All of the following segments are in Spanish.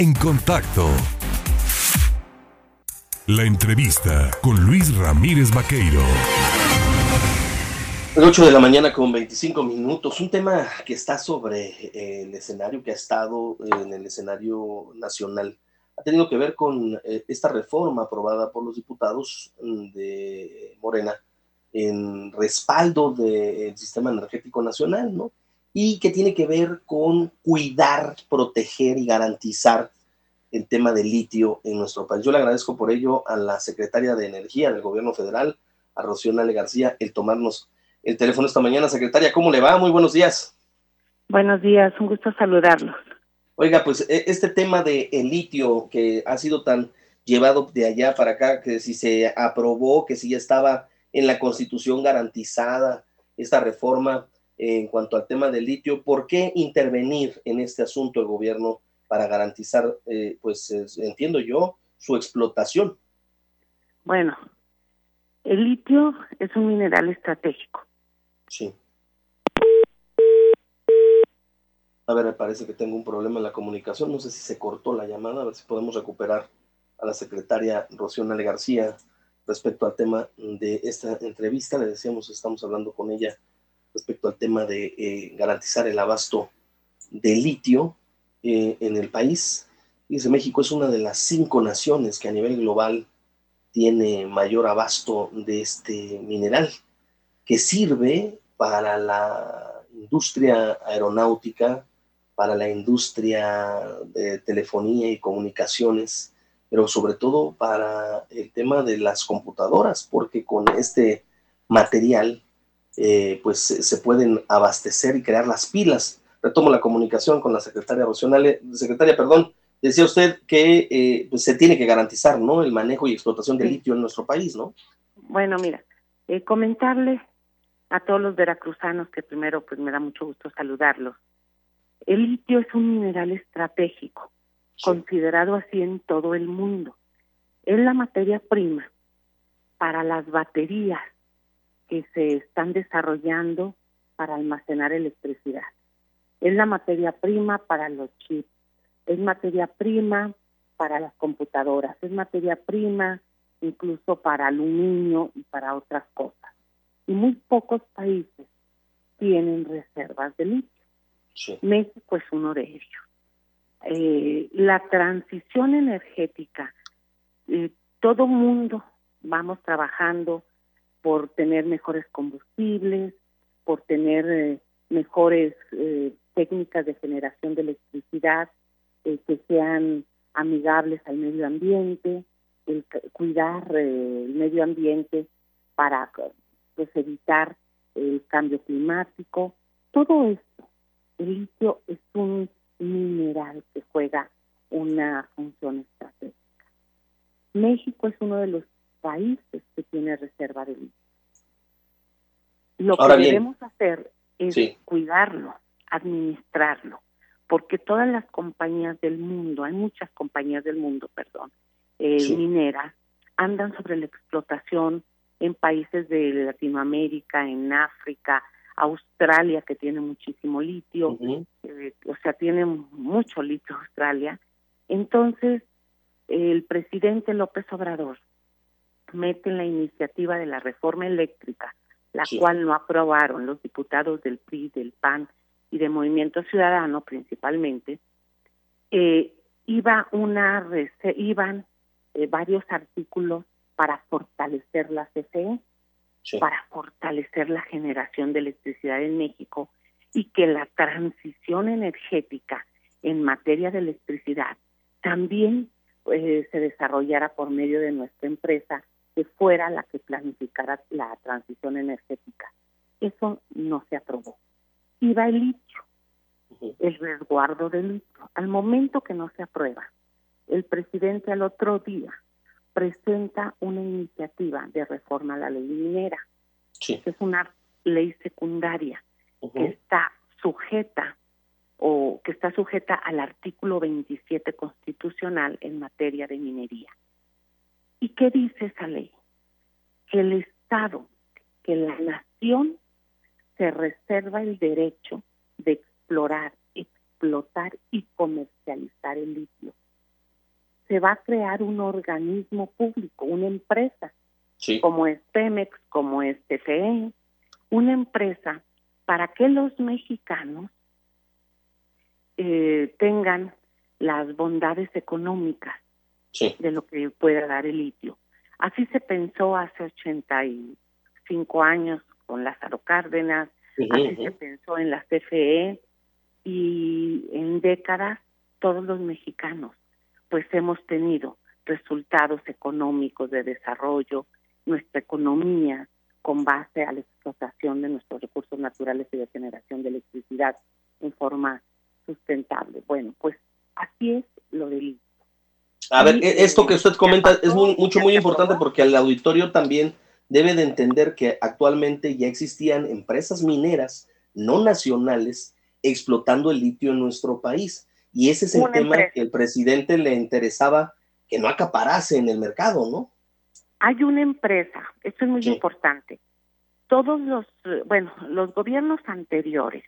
en contacto. La entrevista con Luis Ramírez Vaqueiro. 8 de la mañana con 25 minutos. Un tema que está sobre eh, el escenario, que ha estado en el escenario nacional, ha tenido que ver con eh, esta reforma aprobada por los diputados de Morena en respaldo del sistema energético nacional, ¿no? Y que tiene que ver con cuidar, proteger y garantizar el tema del litio en nuestro país. Yo le agradezco por ello a la secretaria de Energía del Gobierno Federal, a Rocío Nale García, el tomarnos el teléfono esta mañana. Secretaria, ¿cómo le va? Muy buenos días. Buenos días, un gusto saludarlos. Oiga, pues e, este tema de el litio que ha sido tan llevado de allá para acá, que si se aprobó, que si ya estaba en la Constitución garantizada esta reforma en cuanto al tema del litio, ¿por qué intervenir en este asunto el gobierno para garantizar, eh, pues entiendo yo, su explotación? Bueno, el litio es un mineral estratégico. Sí. A ver, me parece que tengo un problema en la comunicación. No sé si se cortó la llamada, a ver si podemos recuperar a la secretaria Rocío Nale García respecto al tema de esta entrevista. Le decíamos, estamos hablando con ella respecto al tema de eh, garantizar el abasto de litio eh, en el país. Dice, México es una de las cinco naciones que a nivel global tiene mayor abasto de este mineral, que sirve para la industria aeronáutica, para la industria de telefonía y comunicaciones, pero sobre todo para el tema de las computadoras, porque con este material eh, pues se pueden abastecer y crear las pilas. Retomo la comunicación con la secretaria Rocionale. Secretaria, perdón, decía usted que eh, pues se tiene que garantizar ¿no? el manejo y explotación del litio en nuestro país, ¿no? Bueno, mira, eh, comentarle a todos los veracruzanos que primero pues me da mucho gusto saludarlos. El litio es un mineral estratégico considerado así en todo el mundo. Es la materia prima para las baterías que se están desarrollando para almacenar electricidad. Es la materia prima para los chips, es materia prima para las computadoras, es materia prima incluso para aluminio y para otras cosas. Y muy pocos países tienen reservas de litio. México es uno de ellos eh, la transición energética, eh, todo mundo vamos trabajando por tener mejores combustibles, por tener eh, mejores eh, técnicas de generación de electricidad que sean amigables al medio ambiente, el cuidar el medio ambiente para pues, evitar el cambio climático, todo esto. El litio es un mineral que juega una función estratégica. México es uno de los países que tiene reserva de litio. Lo que debemos hacer es cuidarlo, administrarlo, porque todas las compañías del mundo, hay muchas compañías del mundo, perdón, eh, mineras, andan sobre la explotación en países de Latinoamérica, en África, Australia, que tiene muchísimo litio, eh, o sea, tiene mucho litio Australia. Entonces, el presidente López Obrador mete en la iniciativa de la reforma eléctrica, la cual no aprobaron los diputados del PRI, del PAN y de Movimiento Ciudadano principalmente, eh, iba una iban eh, varios artículos para fortalecer la CCE para fortalecer la generación de electricidad en México y que la transición energética en materia de electricidad también eh, se desarrollara por medio de nuestra empresa fuera la que planificara la transición energética. Eso no se aprobó. Iba el litio, el resguardo del litio. Al momento que no se aprueba, el presidente al otro día presenta una iniciativa de reforma a la ley minera, que es una ley secundaria que está sujeta o que está sujeta al artículo 27 constitucional en materia de minería. ¿Y qué dice esa ley? Que el Estado, que la nación se reserva el derecho de explorar, explotar y comercializar el litio. Se va a crear un organismo público, una empresa, como es Pemex, como es TFE, una empresa para que los mexicanos eh, tengan las bondades económicas de lo que pueda dar el litio. Así se pensó hace 85 años con Lázaro Cárdenas, así se pensó en la CFE y en décadas todos los mexicanos pues hemos tenido resultados económicos de desarrollo, nuestra economía con base a la explotación de nuestros recursos naturales y de generación de electricidad en forma sustentable. Bueno, pues así es lo del a ver, e-, esto que usted comenta es muy, mucho, muy importante porque el auditorio también debe de entender que actualmente ya existían empresas mineras no nacionales explotando el litio en nuestro país. Y ese es el tema que el presidente le interesaba que no acaparase en el mercado, ¿no? Hay una empresa, esto es muy importante. Todos los, bueno, los gobiernos anteriores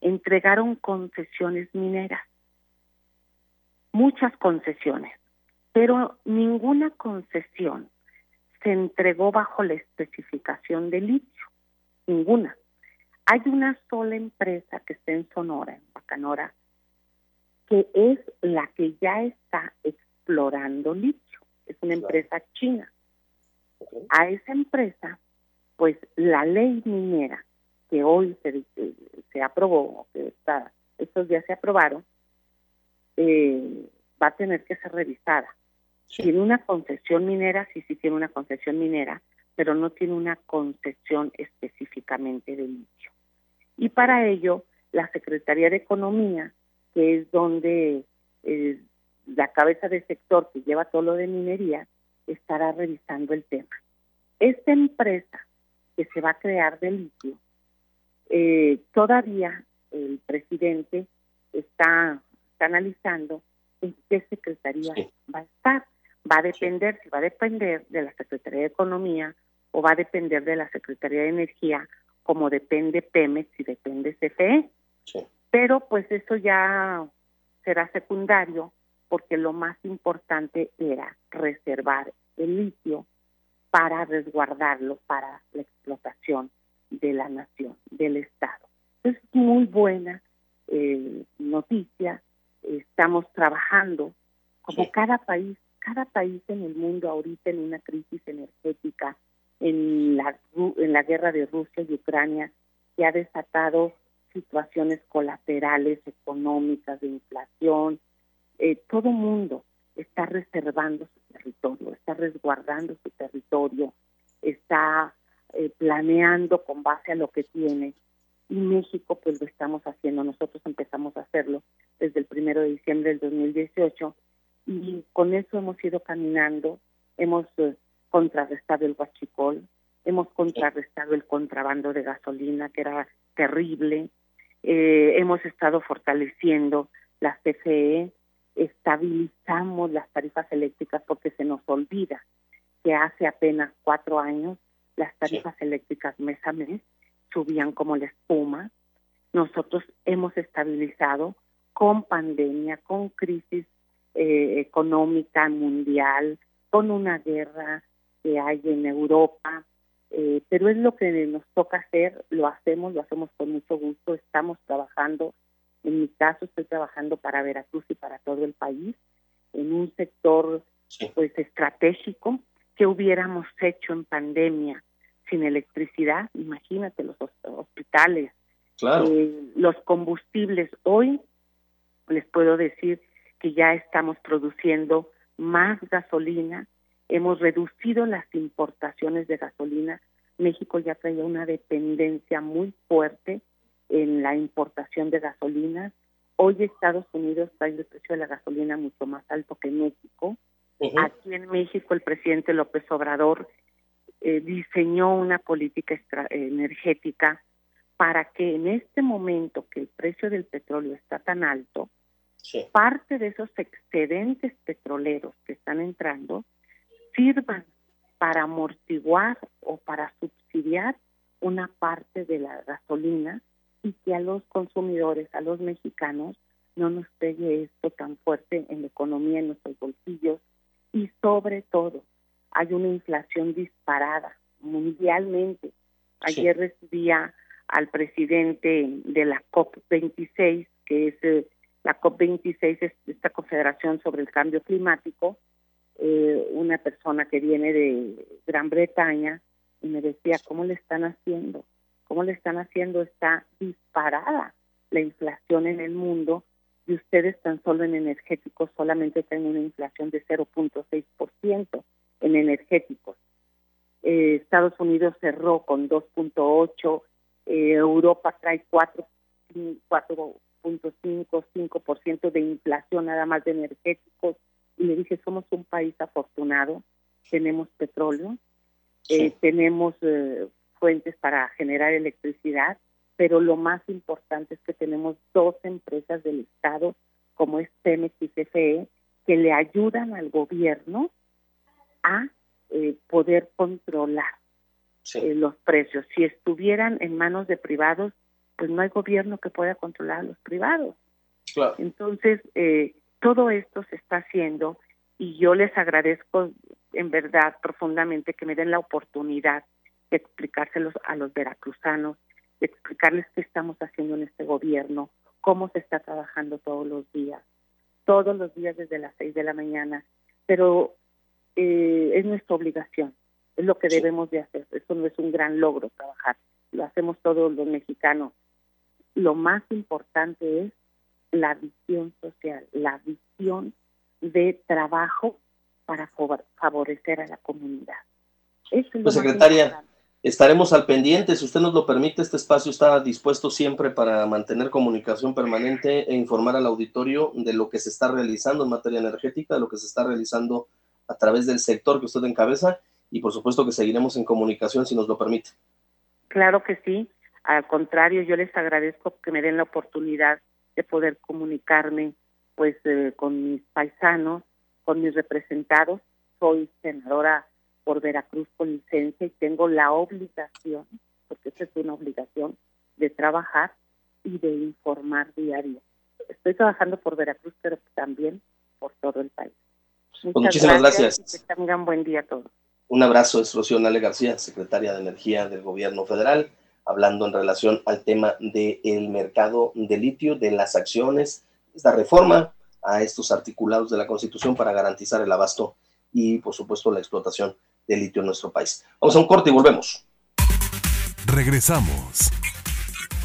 entregaron concesiones mineras muchas concesiones, pero ninguna concesión se entregó bajo la especificación de litio, ninguna. Hay una sola empresa que está en Sonora, en Bacanora, que es la que ya está explorando litio, es una empresa china. A esa empresa, pues la ley minera que hoy se, se aprobó, que está, estos días se aprobaron, eh, va a tener que ser revisada. Tiene una concesión minera, sí, sí tiene una concesión minera, pero no tiene una concesión específicamente de litio. Y para ello, la Secretaría de Economía, que es donde eh, la cabeza del sector que lleva todo lo de minería, estará revisando el tema. Esta empresa que se va a crear de litio, eh, todavía el presidente está está analizando en qué secretaría va a estar. Va a depender, si va a depender de la Secretaría de Economía o va a depender de la Secretaría de Energía, como depende Pemex y depende CFE. Pero pues eso ya será secundario porque lo más importante era reservar el litio para resguardarlo para la explotación de la nación, del Estado. Es muy buena eh, noticia estamos trabajando como cada país, cada país en el mundo ahorita en una crisis energética, en la, en la guerra de Rusia y Ucrania, que ha desatado situaciones colaterales económicas, de inflación, eh, todo mundo está reservando su territorio, está resguardando su territorio, está eh, planeando con base a lo que tiene y México pues lo estamos haciendo, nosotros empezamos a hacerlo desde el primero de diciembre del 2018 y con eso hemos ido caminando, hemos eh, contrarrestado el huachicol, hemos contrarrestado el contrabando de gasolina que era terrible, eh, hemos estado fortaleciendo la CFE, estabilizamos las tarifas eléctricas porque se nos olvida que hace apenas cuatro años las tarifas eléctricas mes a mes subían como la espuma. Nosotros hemos estabilizado con pandemia, con crisis eh, económica mundial, con una guerra que hay en Europa, eh, pero es lo que nos toca hacer, lo hacemos, lo hacemos con mucho gusto, estamos trabajando, en mi caso estoy trabajando para Veracruz y para todo el país, en un sector pues estratégico que hubiéramos hecho en pandemia sin electricidad, imagínate los hospitales, eh, los combustibles. Hoy les puedo decir que ya estamos produciendo más gasolina, hemos reducido las importaciones de gasolina. México ya traía una dependencia muy fuerte en la importación de gasolina. Hoy Estados Unidos trae el precio de la gasolina mucho más alto que México. Aquí en México el presidente López Obrador eh, diseñó una política energética para que en este momento que el precio del petróleo está tan alto, parte de esos excedentes petroleros que están entrando sirvan para amortiguar o para subsidiar una parte de la gasolina y que a los consumidores, a los mexicanos, no nos pegue esto tan fuerte en la economía, en nuestros bolsillos y sobre todo hay una inflación disparada mundialmente. Ayer recibía al presidente de la COP26, que es eh, la COP26, es esta confederación sobre el cambio climático, eh, una persona que viene de Gran Bretaña y me decía, ¿cómo le están haciendo? ¿Cómo le están haciendo? Está disparada la inflación en el mundo y ustedes tan solo en energéticos solamente tienen una inflación de 0.6% en energéticos. Eh, Estados Unidos cerró con 2.8, eh, Europa trae 4.5, 5% de inflación nada más de energéticos. Y le dije, somos un país afortunado, tenemos petróleo, eh, tenemos eh, fuentes para generar electricidad, pero lo más importante es que tenemos dos empresas del Estado, como es Pemex y CFE, que le ayudan al gobierno a eh, poder controlar eh, los precios. Si estuvieran en manos de privados, pues no hay gobierno que pueda controlar a los privados. Entonces, eh, todo esto se está haciendo y yo les agradezco en verdad profundamente que me den la oportunidad de explicárselos a los veracruzanos, de explicarles qué estamos haciendo en este gobierno, cómo se está trabajando todos los días, todos los días desde las seis de la mañana, pero eh, es nuestra obligación, es lo que debemos de hacer, eso no es un gran logro trabajar, lo hacemos todos los mexicanos. Lo más importante es la visión social, la visión de trabajo para favorecer a la comunidad. Eso es lo pues, secretaria, Estaremos al pendiente, si usted nos lo permite, este espacio está dispuesto siempre para mantener comunicación permanente e informar al auditorio de lo que se está realizando en materia energética, de lo que se está realizando a través del sector que usted encabeza y por supuesto que seguiremos en comunicación si nos lo permite. Claro que sí, al contrario, yo les agradezco que me den la oportunidad de poder comunicarme pues eh, con mis paisanos, con mis representados. Soy senadora por Veracruz con licencia y tengo la obligación, porque esa es una obligación, de trabajar y de informar diario. Estoy trabajando por Veracruz, pero también por todo el país. Pues muchísimas gracias. Y que tengan buen día a todos. Un abrazo, es Rocío Nale García, secretaria de Energía del Gobierno Federal, hablando en relación al tema del mercado de litio, de las acciones, esta reforma a estos articulados de la Constitución para garantizar el abasto y, por supuesto, la explotación de litio en nuestro país. Vamos a un corte y volvemos. Regresamos